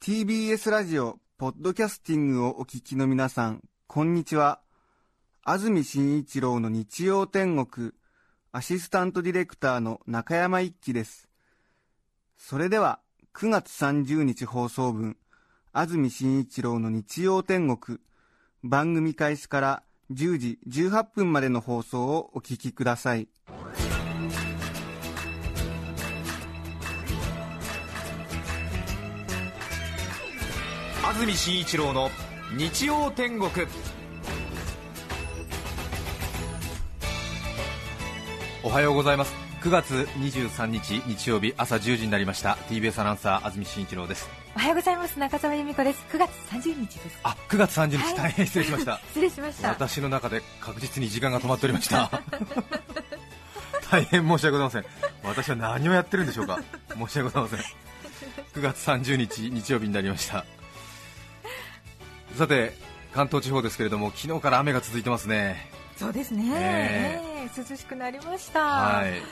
TBS ラジオ、ポッドキャスティングをお聞きの皆さん、こんにちは。安住紳一郎の日曜天国、アシスタントディレクターの中山一輝です。それでは、9月30日放送分、安住紳一郎の日曜天国、番組開始から10時18分までの放送をお聞きください。安住紳一郎の日曜天国。おはようございます。9月23日日曜日朝10時になりました。TBS アナウンサー安住紳一郎です。おはようございます。中澤由美子です。9月30日ですあ9月30日、はい。大変失礼しました。失礼しました。私の中で確実に時間が止まっておりました。大変申し訳ございません。私は何をやってるんでしょうか。申し訳ございません。9月30日日曜日になりました。さて関東地方ですけれども昨日から雨が続いてますね。そうですね、え。ええ涼しくなりました。はい。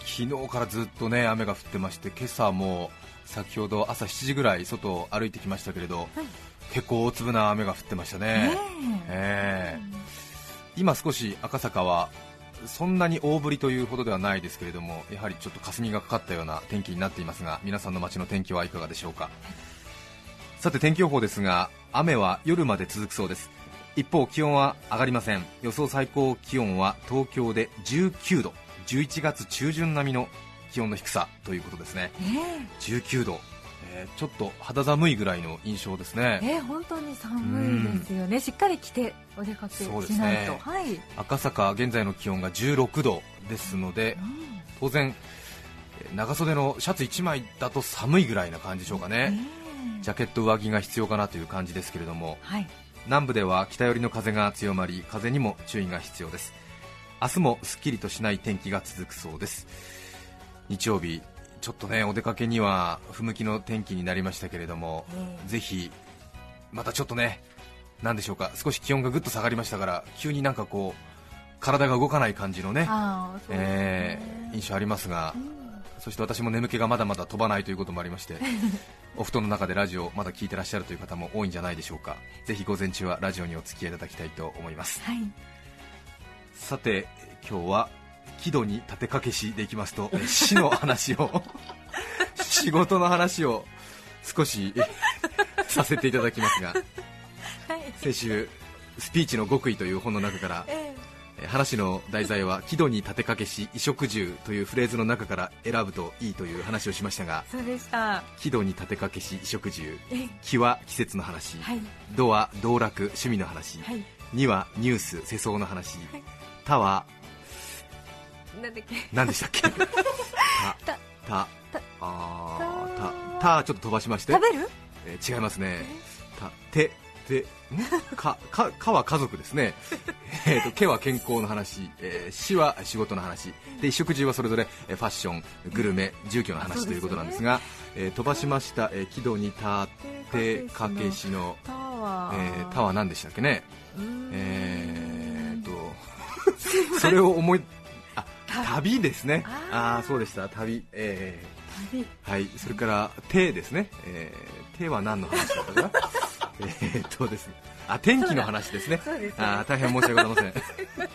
昨日からずっとね雨が降ってまして今朝も先ほど朝7時ぐらい外を歩いてきましたけれど、結構大粒な雨が降ってましたね。ねえ。え今少し赤坂はそんなに大降りというほどではないですけれどもやはりちょっと霞がかかったような天気になっていますが皆さんの街の天気はいかがでしょうか。さて天気予報ですが雨は夜まで続くそうです。一方気温は上がりません。予想最高気温は東京で19度。11月中旬並みの気温の低さということですね。ね19度、えーちょっと肌寒いぐらいの印象ですね。えええ本当に寒いですよね。しっかり着てお出かけしないと、ね。はい、赤坂現在の気温が16度ですのでうん。当然えー長袖のシャツ1枚だと寒いぐらいな感じでしょうかね、ええ。ジャケット上着が必要かなという感じですけれどもはい。南部では北寄りの風が強まり風にも注意が必要です。明日もすっきりとしない天気が続くそうです日曜日ちょっとねお出かけには不向きの天気になりましたけれども、ええぜひまたちょっとねなんでしょうか少し気温がぐっと下がりましたから急になんかこう体が動かない感じのね、ね、えー印象ありますが、そして私も眠気がまだまだ飛ばないということもありまして お布団の中でラジオまだ聞いてらっしゃるという方も多いんじゃないでしょうか。ぜひ午前中はラジオにお付き合いいただきたいと思います。はい。さて今日は喜怒に立てかけしでいきますとえ死の話を仕事の話を少しえさせていただきますがはい。先週スピーチの極意という本の中からええ。話の題材は喜怒に立てかけし衣食住というフレーズの中から選ぶといいという話をしましたがえそうでした。喜怒に立てかけし衣食住ええ。気は季節の話、はい。怒は道楽趣味の話、はい。にはニュース世相の話、はい。他はなんだっけ？何でしたっけ？た たたたあーたたたちょっと飛ばしまして。食べる？えー違いますね。たててん？かかかは家族ですね。えーとけは健康の話、えー死は仕事の話。で衣食住はそれぞれえーファッショングルメ住居の話ということなんですがえー飛ばしました、えー喜怒に立てかけしの、タワえたは何でしたっけね？えーとそれを思いあ旅。ですね。ああそうでした。旅。え旅。ーはい。それから手ですね。えー手は何の話だったかな？えーっとですね。あ天気の話ですね。あー大変申し訳ございません。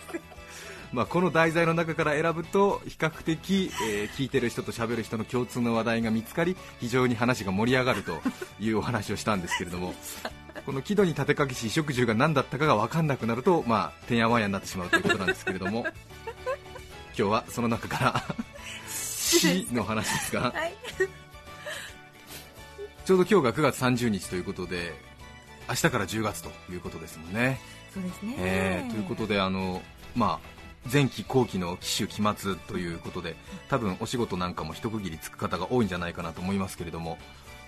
まあこの題材の中から選ぶと比較的、えー聞いてる人と喋る人の共通の話題が見つかり非常に話が盛り上がるというお話をしたんですけれども この喜怒に立てかけし衣食住が何だったかが分かんなくなると、まあ、てんやわんやになってしまうということなんですけれども今日はその中から死の話ですが。はい。ちょうど今日が9月30日ということで明日から10月ということですもんね。そうですね。えーということであの、まあ、前期後期の期首期末ということで多分お仕事なんかも一区切りつく方が多いんじゃないかなと思いますけれども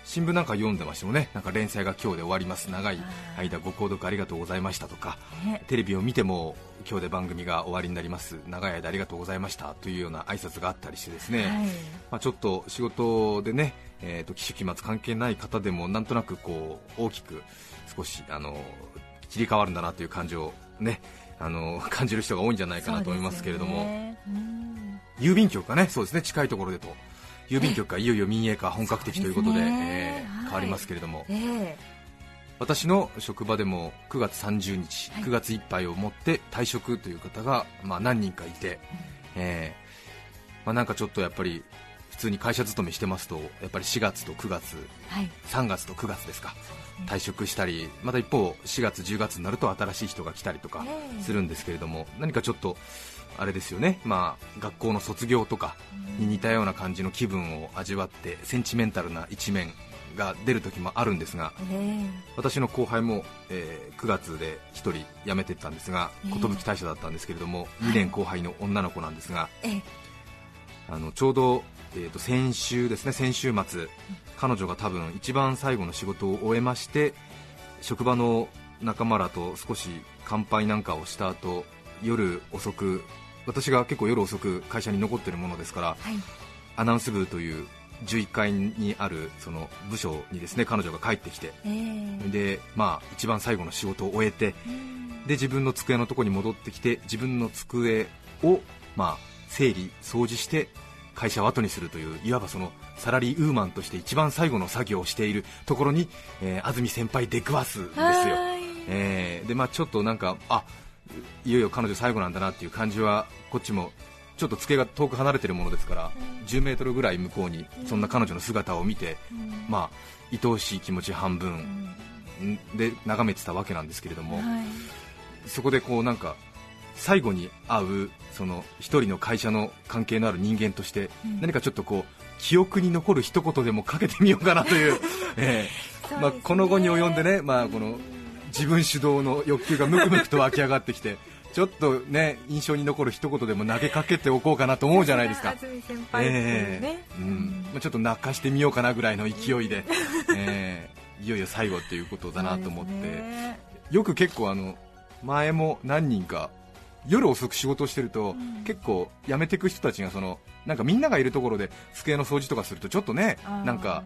新聞なんか読んでましてもねなんか連載が今日で終わります。長い。間ご購読ありがとうございましたとかね。テレビを見ても今日で番組が終わりになります。長い間ありがとうございました。というような挨拶があったりしてですね、はい。まあ、ちょっと仕事でね、えー、と期首期末関係ない方でもなんとなくこう大きく少しあの切り替わるんだなという感じをねあの 感じる人が多いんじゃないかなと思いますけれども、ねうん。郵便局がねそうですね近いところでと。郵便局がいよいよ民営化本格的ということでですね。はい。えー変わりますけれども、え私の職場でも9月30日、はい。9月いっぱいをもって退職という方が、まあ、何人かいて、えーまあ、なんかちょっとやっぱり普通に会社勤めしてますとやっぱり4月と9月えはい。3月と9月ですか退職したりまた一方4月10月になると新しい人が来たりとかええ。するんですけれども何かちょっとあれですよね、まあ、学校の卒業とかに似たような感じの気分を味わってセンチメンタルな一面が出る時もあるんですがえ私の後輩も、えー9月で1人辞めていったんですがええ。寿退社だったんですけれどもはい。2年後輩の女の子なんですがええ。えあのちょうど、えーと先週ですね先週末彼女が多分一番最後の仕事を終えまして職場の仲間らと少し乾杯なんかをした後夜遅く私が結構夜遅く会社に残っているものですからはい。アナウンス部という11階にあるその部署にですね彼女が帰ってきて。ええ。で、まあ、一番最後の仕事を終えて。うん。で自分の机のところに戻ってきて自分の机を、まあ、整理掃除して会社を後にするといういわばそのサラリーウーマンとして一番最後の作業をしているところに、えー安住先輩出くわすんですよ、はい。えーでまあ、ちょっとなんかあいよいよ彼女最後なんだなっていう感じはこっちもちょっと机が遠く離れてるものですから、10メートルぐらい向こうにそんな彼女の姿を見て、うん。まあ愛おしい気持ち半分ん。で眺めてたわけなんですけれども、はい。そこでこうなんか最後に会うその一人の会社の関係のある人間として、うん。何かちょっとこう記憶に残る一言でもかけてみようかなという、ええ。まあ、この後に及んでね、まあ、この自分主導の欲求がムクムクと湧き上がってきてちょっとね印象に残る一言でも投げかけておこうかなと思うじゃないですか。うん。まあ、ちょっと泣かしてみようかなぐらいの勢いで、ええ。いよいよ最後っていうことだなと思って、よく結構あの前も何人か夜遅く仕事をしてると、ん。結構辞めていく人たちがそのなんかみんながいるところで机の掃除とかするとちょっとねなんか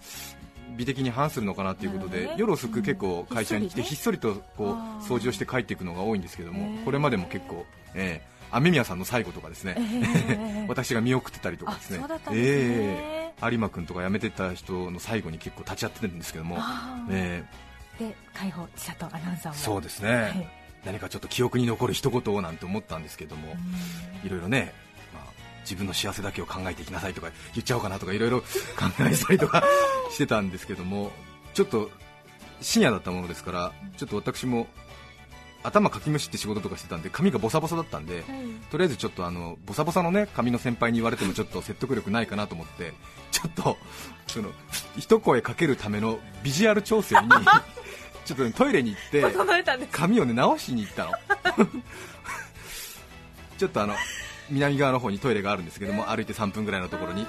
美的に反するのかなということで、夜遅く結構会社に来てうんひっそりとこう掃除をして帰っていくのが多いんですけどもこれまでも結構、ええ雨宮さんの最後とかですね、ええ 私が見送ってたりとかですね。ええ有馬君とか辞めてた人の最後に結構立ち会ってるんですけども、ええで解放千里アナウンサーも。そうですね、はい。何かちょっと記憶に残る一言をなんて思ったんですけども、いろいろね、まあ、自分の幸せだけを考えていきなさいとか言っちゃおうかなとかいろいろ考えたりとか してたんですけどもちょっと深夜だったものですからちょっと私も頭かきむしって仕事とかしてたんで髪がボサボサだったんで、はい。とりあえずちょっとあのボサボサのね髪の先輩に言われてもちょっと説得力ないかなと思ってちょっとその一声かけるためのビジュアル調整に ちょっと、ね、トイレに行って髪をね直しに行ったの。ちょっとあの南側の方にトイレがあるんですけども歩いて3分ぐらいのところに、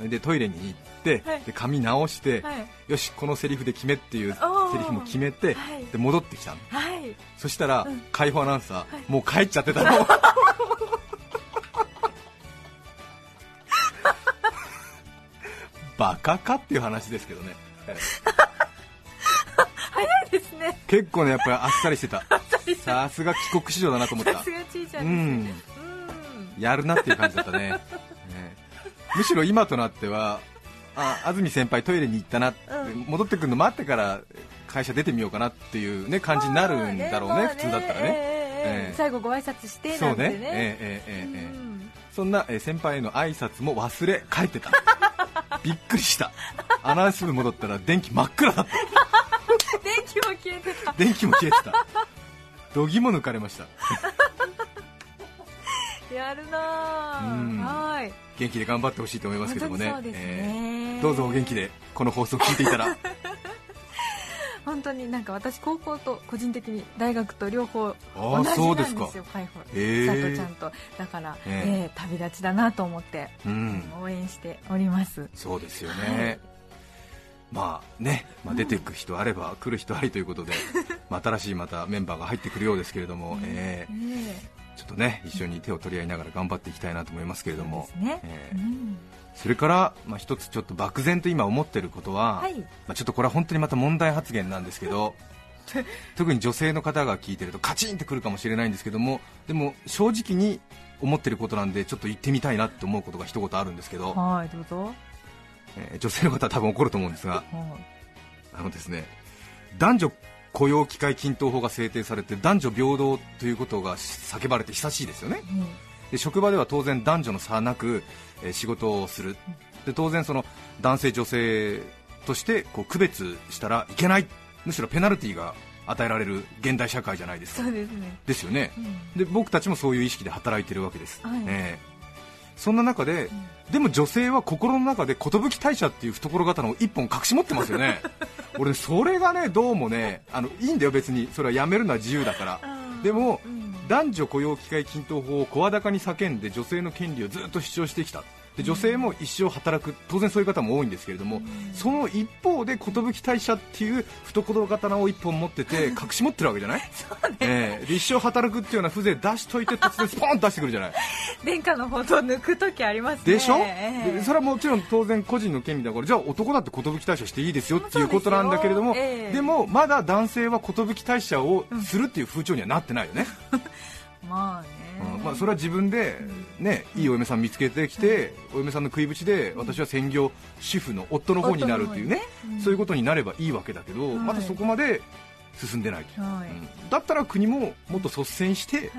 えー。でトイレに行って、はい。で髪直して、はい。よしこのセリフで決めっていうセリフも決めて、はい。で戻ってきたの。はい。そしたら、うん。解放アナウンサー、はい。もう帰っちゃってたの。バカかっていう話ですけどね、えー早いですね。結構ねやっぱりあっさりしてた。さすが帰国子女だなと思った。さすがちいちゃうんんですね。うんやるなっていう感じだったね。ね。むしろ今となってはあ安住先輩トイレに行ったなって、うん、戻ってくるの待ってから会社出てみようかなっていうね感じになるんだろうね、ね、普通だったらね、えーえー、最後ご挨拶してなんてね。そうね、えーえーえー、ん、そんな先輩への挨拶も忘れ帰ってた。びっくりした。アナウンス部戻ったら電気真っ暗だった。電気も消えてた。電気も消えてた。度肝抜かれました。やるなはい。元気で頑張ってほしいと思いますけどもね。本当にそうですえねーどうぞお元気でこの放送を聞いていたら。本当になんか私高校と個人的に大学と両方あ同じあそうなんですよ解放。へえ佐藤ちゃんと。だから、ええ。え旅立ちだなと思ってうん。応援しております。そうですよはねい、まあね、まあ、出ていく人あれば来る人ありということで、まあ新しいまたメンバーが入ってくるようですけれども、え。ーえちょっとね一緒に手を取り合いながら頑張っていきたいなと思いますけれえども。えーうん。それから、まあ、一つちょっと漠然と今思ってることは、はい。まあ、ちょっとこれは本当にまた問題発言なんですけど 特に女性の方が聞いてるとカチンってくるかもしれないんですけどもでも正直に思ってることなんでちょっと言ってみたいなって思うことが一言あるんですけど、はいどうぞ。えー女性の方は多分怒ると思うんですがはい。あのですね男女雇用機会均等法が制定されて男女平等ということが叫ばれて久しいですよね。うん。で職場では当然男女の差なく、えー仕事をする。で当然その男性女性としてこう区別したらいけない。むしろペナルティーが与えられる現代社会じゃないですか。そうですね。ですよね。うん。で僕たちもそういう意識で働いてるわけです、はい。ええそんな中で、でも女性は心の中で寿大社っていう懐刀を一本隠し持ってますよね。俺ねそれがねどうもねあのいいんだよ別に。それはやめるのは自由だから。でもうん。男女雇用機会均等法を声高に叫んで女性の権利をずっと主張してきたで女性も一生働く。当然そういう方も多いんですけれども、その一方で寿大社っていう懐刀を一本持ってて 隠し持ってるわけじゃない？ええ。で一生働くっていうような風情出しといて突然スポーンと出してくるじゃない？殿下の報道抜く時ありますね。でしょ、えそれはもちろん当然個人の権利だからじゃあ男だって寿大社していいですよっていうことなんだけれどもでええ。でもまだ男性は寿大社をするっていう風潮にはなってないよね、まあね、うんまあ、それは自分で、ね、いいお嫁さん見つけてきて、お嫁さんの食い縁で私は専業主婦の夫の方になるっていうねそういうことになればいいわけだけど、はい。まだそこまで進んでないと、はい。うん。だったら国ももっと率先して、はい。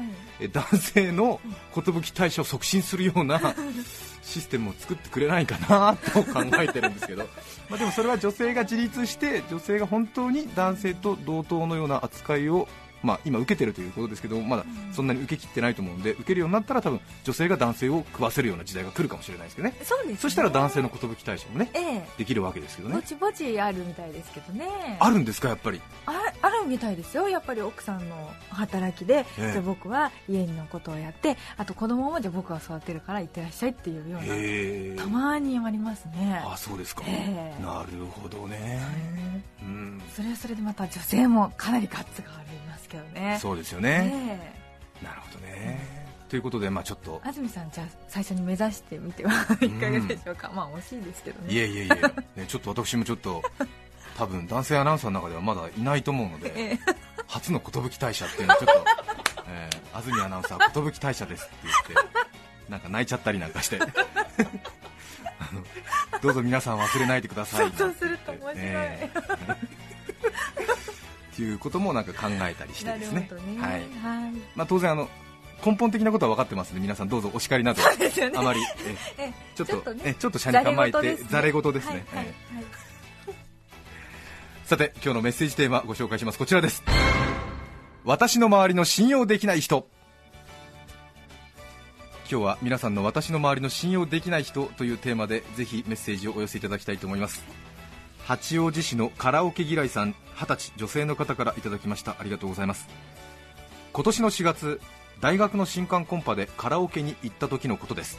え男性の寿大社を促進するような システムを作ってくれないかなと考えてるんですけど。まあでもそれは女性が自立して女性が本当に男性と同等のような扱いをまあ、今受けてるということですけどまだそんなに受け切ってないと思うんで受けるようになったら多分女性が男性を食わせるような時代が来るかもしれないですけどね。そうですね。そしたら男性の寿大社もねええ。できるわけですけどね。ぼちぼちあるみたいですけどね。あるんですかやっぱり？ああるみたいですよ。やっぱり奥さんの働きで、ええ。じゃあ僕は家のことをやってあと子供もじゃあ僕が育てるから行ってらっしゃいっていうようなへえ。たまにありますね。あそうですか、ええ。なるほどね、うん、それはそれでまた女性もかなりガッツがありますけどね。そうですよね、ええ。なるほどね、ということで、まあ、ちょっと。安住さんじゃあ最初に目指してみてはいかがでしょうか、まあ惜しいですけどね。いえいえいえ、ね、ちょっと私もちょっと多分男性アナウンサーの中ではまだいないと思うので、え初の寿大社っていうのはちょっと、えー、安住アナウンサー寿大社ですって言ってなんか泣いちゃったりなんかして。どうぞ皆さん忘れないでくださいそうすると面白い。えーっていうこともなんか考えたりしてですね。ね。はい。はい。まあ、当然あの根本的なことは分かってますので皆さん。どうぞお叱りなど。あまりえええちょっとちょっとね。えちょっと車に構えてざれざれ言言ですね、さて今日のメッセージテーマご紹介します。こちらです。私の周りの信用できない人。今日は皆さんの私の周りの信用できない人というテーマでぜひメッセージをお寄せいただきたいと思います八王子市のカラオケ嫌いさん20歳女性の方からいただきました。ありがとうございます。今年の4月大学の新刊コンパでカラオケに行った時のことです。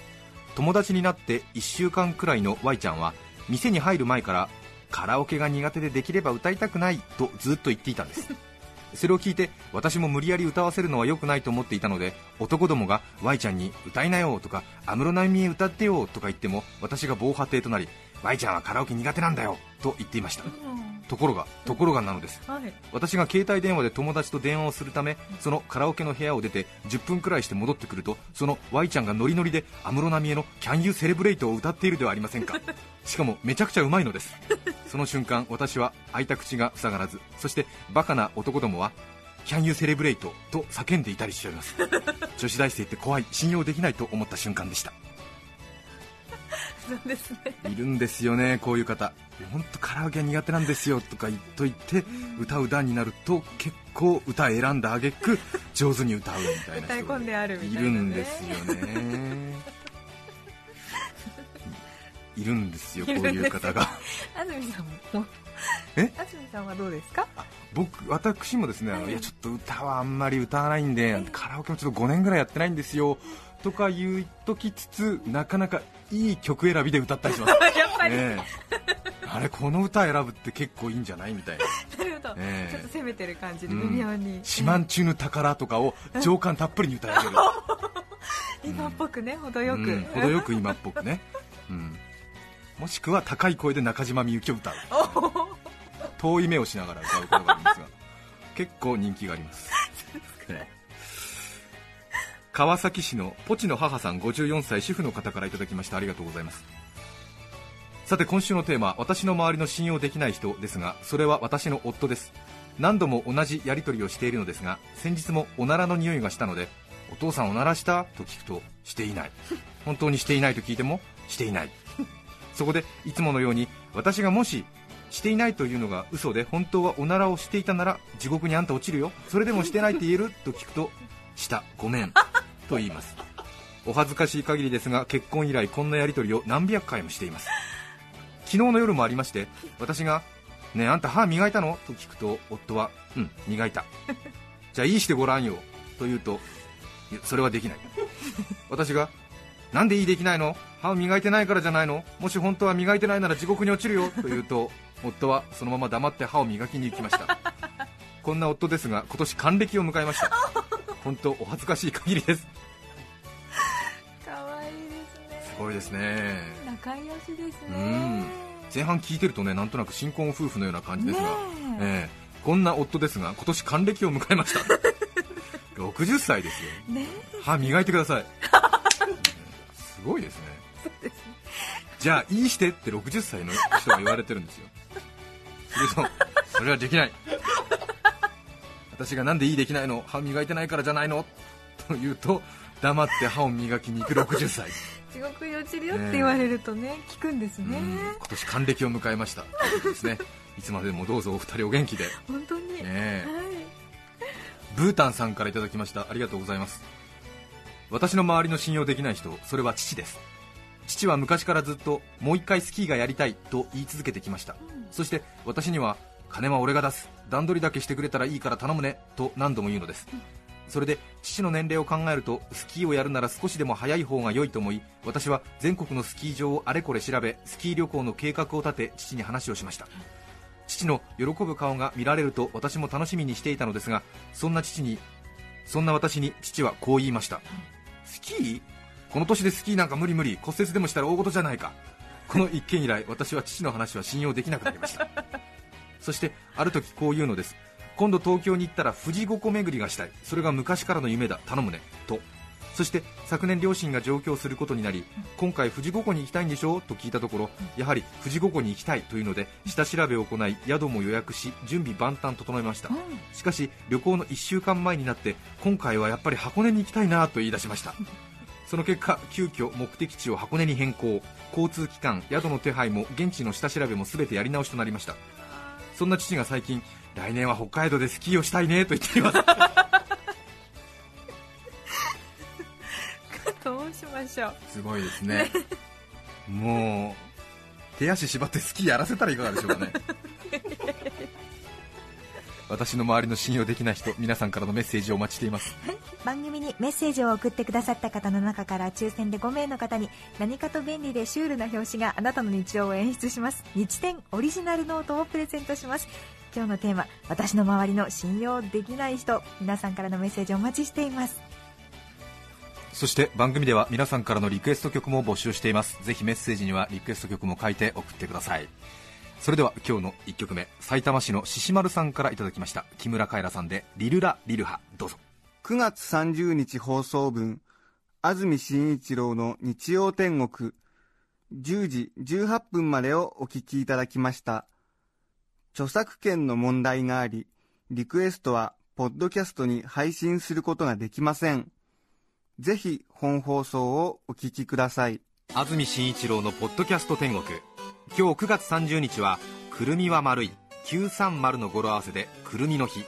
友達になって1週間くらいの Y ちゃんは店に入る前からカラオケが苦手でできれば歌いたくないとずっと言っていたんです。それを聞いて私も無理やり歌わせるのは良くないと思っていたので男どもが Y ちゃんに歌いなよとか安室奈美恵歌ってよとか言っても私が防波堤となり Y ちゃんはカラオケ苦手なんだよと言っていました。ところがところがなのです。はい。私が携帯電話で友達と電話をするためそのカラオケの部屋を出て10分くらいして戻ってくるとその Y ちゃんがノリノリで安室奈美恵の「Can You Celebrate」を歌っているではありませんか。しかもめちゃくちゃうまいのです。その瞬間私は開いた口が塞がらずそしてバカな男どもは「Can You Celebrate」と叫んでいたりしちゃいます。女子大生って怖い信用できないと思った瞬間でしたそうですね。いるんですよねこういう方。本当カラオケ苦手なんですよとか言っといて歌う段になると結構歌選んだあげく上手に歌うみたいな人い込んであるみたいなね。いるんですよ。ねいるんですよこういう方が。安住さんも。え？安住さんはどうですか？僕私もですねい。いやちょっと歌はあんまり歌わないんでカラオケもちょっと5年ぐらいやってないんですよとか言っときつつなかなかいい曲選びで歌ったりします。やっぱり、ええ。あれこの歌選ぶって結構いいんじゃないみたいな。なるほど、ええ。ちょっと攻めてる感じでうん。微妙に、四万中の宝とかを情感たっぷりに歌い上げる、今っぽくね程よく、うん程よく今っぽくね、うん、もしくは高い声で中島みゆきを歌う。遠い目をしながら歌うことがあるんですが結構人気があります。ね川崎市のポチの母さん54歳主婦の方からいただきました。ありがとうございます。さて今週のテーマ私の周りの信用できない人ですがそれは私の夫です。何度も同じやり取りをしているのですが先日もおならの匂いがしたのでお父さんおならした？と聞くとしていない。本当にしていないと聞いてもしていない。そこでいつものように私がもししていないというのが嘘で本当はおならをしていたなら地獄にあんた落ちるよ。それでもしてないって言える？と聞くとした。ごめん。と言います。お恥ずかしい限りですが結婚以来こんなやり取りを何百回もしています。昨日の夜もありまして私が「ねえあんた歯磨いたの?」と聞くと夫は「うん磨いた」じゃあいいしてごらんよ。と言うとそれはできない。私がなんでいいできないの？歯を磨いてないからじゃないの？もし本当は磨いてないなら地獄に落ちるよ。と言うと夫はそのまま黙って歯を磨きに行きました。こんな夫ですが今年還暦を迎えました。本当お恥ずかしい限りです。可愛いですね。すごいですね。仲良しですうねん。前半聞いてるとねなんとなく新婚夫婦のような感じですが、ねえ。えこんな夫ですが今年還暦を迎えました。60歳ですよ。え。ね歯磨いてください。すごいですね。じゃあいいしてって60歳の人が言われてるんですよ。それはできない私がなんでいいできないの歯磨いてないからじゃないの？と言うと黙って歯を磨きに行く60歳。地獄に落ちるよって言われるとね聞くんですね。うん。今年還暦を迎えました。ですね。いつまでもどうぞお二人お元気で、ね本当に、え。はい。ブータンさんからいただきました。ありがとうございます。私の周りの信用できない人それは父です。父は昔からずっともう一回スキーがやりたいと言い続けてきました、そして私には金は俺が出す。段取りだけしてくれたらいいから頼むね。と何度も言うのです、それで父の年齢を考えるとスキーをやるなら少しでも早い方が良いと思い私は全国のスキー場をあれこれ調べスキー旅行の計画を立て父に話をしました。父の喜ぶ顔が見られると私も楽しみにしていたのですがそんな父にそんな私に父はこう言いました。スキー？この年でスキーなんか無理無理骨折でもしたら大事じゃないか。この一件以来私は父の話は信用できなくなりました。そしてある時こう言うのです。今度東京に行ったら富士五湖巡りがしたい。それが昔からの夢だ。頼むね。と。そして昨年両親が上京することになり今回富士五湖に行きたいんでしょ？うと聞いたところやはり富士五湖に行きたいというので下調べを行い宿も予約し準備万端整えました。しかし旅行の1週間前になって今回はやっぱり箱根に行きたいなと言い出しました。その結果急遽目的地を箱根に変更。交通機関宿の手配も現地の下調べも全てやり直しとなりました。そんな父が最近来年は北海道でスキーをしたいねと言っています。どうしましょう。すごいですね。もう手足縛ってスキーやらせたらいかがでしょうかね 私の周りの信用できない人皆さんからのメッセージをお待ちしています。番組にメッセージを送ってくださった方の中から抽選で5名の方に何かと便利でシュールな表紙があなたの日常を演出します。日展オリジナルノートをプレゼントします。今日のテーマ私の周りの信用できない人。皆さんからのメッセージお待ちしています。そして番組では皆さんからのリクエスト曲も募集しています。ぜひメッセージにはリクエスト曲も書いて送ってくださいそれでは今日の1曲目埼玉市のししまるさんからいただきました木村カエラさんで「リルラリルハ」どうぞ。9月30日放送分安住紳一郎の日曜天国。10時18分までをお聞きいただきました。著作権の問題がありリクエストはポッドキャストに配信することができません。ぜひ本放送をお聞きください。安住紳一郎のポッドキャスト天国今日9月30日はくるみは丸い930の語呂合わせでくるみの日。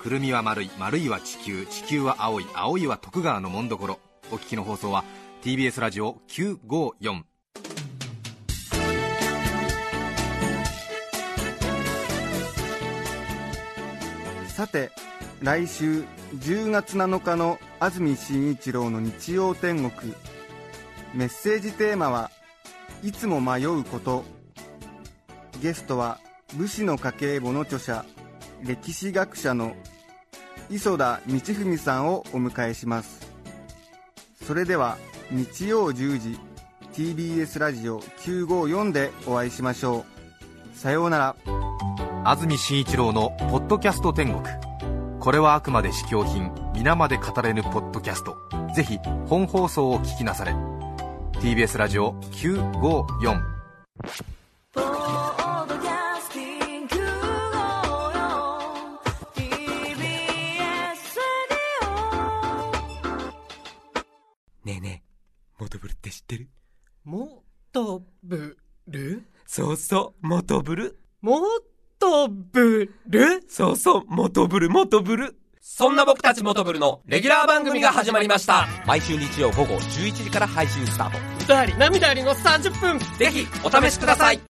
くるみは丸い丸いは地球地球は青い青いは徳川の紋所お聞きの放送は TBS ラジオ954さて来週10月7日の安住紳一郎の日曜天国。メッセージテーマはいつも迷うこと。ゲストは武士の家計簿の著者歴史学者の磯田道文さんをお迎えします。それでは日曜10時 TBS ラジオ954でお会いしましょう。さようなら。安住紳一郎の「ポッドキャスト天国」これはあくまで試供品皆まで語れぬポッドキャスト。ぜひ本放送を聞きなされ。TBS ラジオ954ポッドキャスティング TBS ねえねえ、モトブルって知ってる？もとぶるそうそう、モトブル。もとぶるそうそう、モトブル、モトブル。そんな僕たちモトブルのレギュラー番組が始まりました。毎週日曜午後11時から配信スタート。歌あり涙ありの30分ぜひ、お試しください。